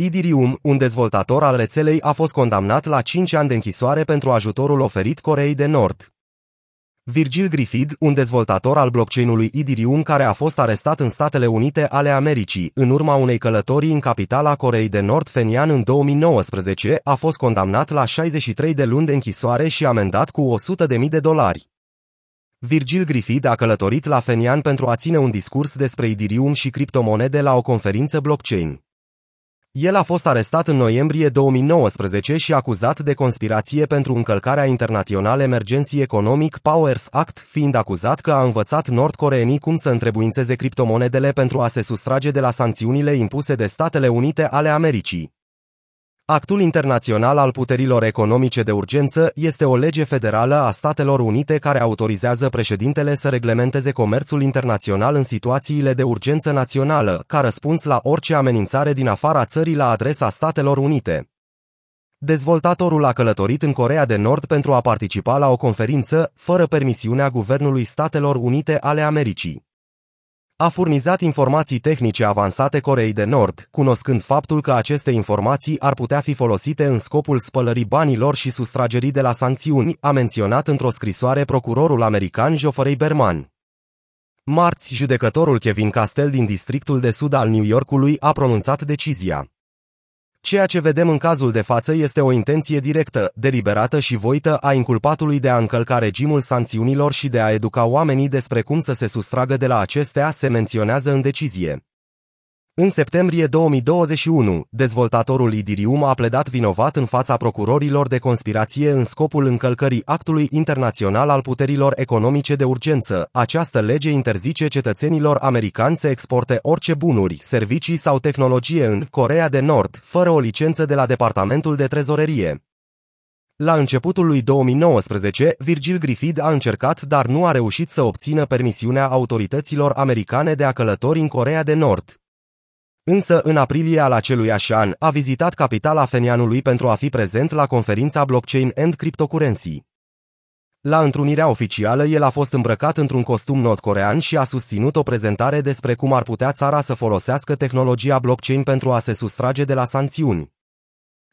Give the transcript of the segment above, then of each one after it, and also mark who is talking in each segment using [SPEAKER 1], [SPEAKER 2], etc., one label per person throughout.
[SPEAKER 1] Idirium, un dezvoltator al rețelei, a fost condamnat la 5 ani de închisoare pentru ajutorul oferit Coreei de Nord. Virgil Griffith, un dezvoltator al blockchain-ului Idirium care a fost arestat în Statele Unite ale Americii, în urma unei călătorii în capitala Coreei de Nord Fenian în 2019, a fost condamnat la 63 de luni de închisoare și amendat cu 100.000 de dolari. Virgil Griffith a călătorit la Fenian pentru a ține un discurs despre Idirium și criptomonede la o conferință blockchain. El a fost arestat în noiembrie 2019 și acuzat de conspirație pentru încălcarea International Emergency Economic Powers Act, fiind acuzat că a învățat nordcoreenii cum să întrebuințeze criptomonedele pentru a se sustrage de la sancțiunile impuse de Statele Unite ale Americii. Actul internațional al puterilor economice de urgență este o lege federală a Statelor Unite care autorizează președintele să reglementeze comerțul internațional în situațiile de urgență națională, ca răspuns la orice amenințare din afara țării la adresa Statelor Unite. Dezvoltatorul a călătorit în Corea de Nord pentru a participa la o conferință, fără permisiunea Guvernului Statelor Unite ale Americii a furnizat informații tehnice avansate Coreei de Nord, cunoscând faptul că aceste informații ar putea fi folosite în scopul spălării banilor și sustragerii de la sancțiuni, a menționat într-o scrisoare procurorul american Geoffrey Berman. Marți, judecătorul Kevin Castell din districtul de sud al New Yorkului a pronunțat decizia. Ceea ce vedem în cazul de față este o intenție directă, deliberată și voită a inculpatului de a încălca regimul sancțiunilor și de a educa oamenii despre cum să se sustragă de la acestea, se menționează în decizie. În septembrie 2021, dezvoltatorul Idirium a pledat vinovat în fața procurorilor de conspirație în scopul încălcării actului internațional al puterilor economice de urgență. Această lege interzice cetățenilor americani să exporte orice bunuri, servicii sau tehnologie în Corea de Nord, fără o licență de la Departamentul de Trezorerie. La începutul lui 2019, Virgil Griffith a încercat, dar nu a reușit să obțină permisiunea autorităților americane de a călători în Corea de Nord. Însă, în aprilie al acelui an, a vizitat capitala Fenianului pentru a fi prezent la conferința Blockchain and Cryptocurrency. La întrunirea oficială, el a fost îmbrăcat într-un costum nord-corean și a susținut o prezentare despre cum ar putea țara să folosească tehnologia blockchain pentru a se sustrage de la sancțiuni.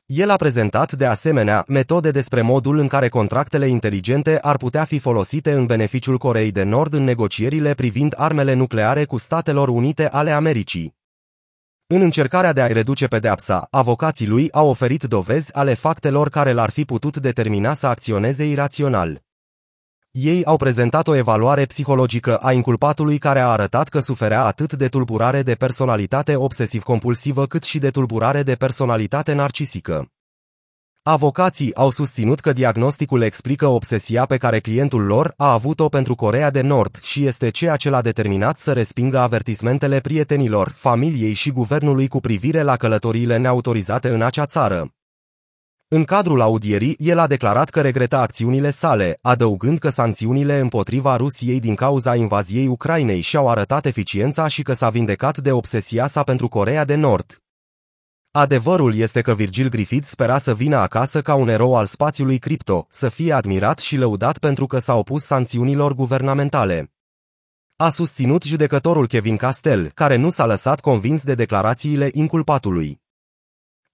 [SPEAKER 1] El a prezentat, de asemenea, metode despre modul în care contractele inteligente ar putea fi folosite în beneficiul Coreei de Nord în negocierile privind armele nucleare cu Statelor Unite ale Americii. În încercarea de a-i reduce pedeapsa, avocații lui au oferit dovezi ale faptelor care l-ar fi putut determina să acționeze irațional. Ei au prezentat o evaluare psihologică a inculpatului care a arătat că suferea atât de tulburare de personalitate obsesiv-compulsivă cât și de tulburare de personalitate narcisică. Avocații au susținut că diagnosticul explică obsesia pe care clientul lor a avut-o pentru Corea de Nord și este ceea ce l-a determinat să respingă avertismentele prietenilor, familiei și guvernului cu privire la călătoriile neautorizate în acea țară. În cadrul audierii, el a declarat că regreta acțiunile sale, adăugând că sancțiunile împotriva Rusiei din cauza invaziei Ucrainei și-au arătat eficiența și că s-a vindecat de obsesia sa pentru Corea de Nord. Adevărul este că Virgil Griffith spera să vină acasă ca un erou al spațiului cripto, să fie admirat și lăudat pentru că s-a opus sancțiunilor guvernamentale. A susținut judecătorul Kevin Castell, care nu s-a lăsat convins de declarațiile inculpatului.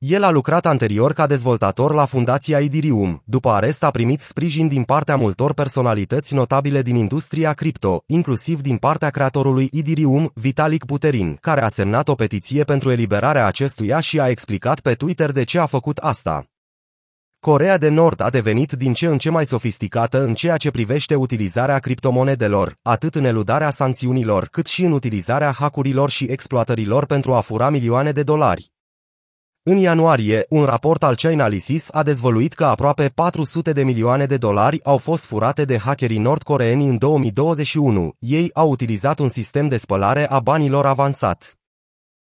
[SPEAKER 1] El a lucrat anterior ca dezvoltator la fundația Idirium. După arest a primit sprijin din partea multor personalități notabile din industria cripto, inclusiv din partea creatorului Idirium, Vitalik Buterin, care a semnat o petiție pentru eliberarea acestuia și a explicat pe Twitter de ce a făcut asta. Corea de Nord a devenit din ce în ce mai sofisticată în ceea ce privește utilizarea criptomonedelor, atât în eludarea sancțiunilor, cât și în utilizarea hackurilor și exploatărilor pentru a fura milioane de dolari. În ianuarie, un raport al Chainalysis a dezvăluit că aproape 400 de milioane de dolari au fost furate de hackerii nordcoreeni în 2021. Ei au utilizat un sistem de spălare a banilor avansat.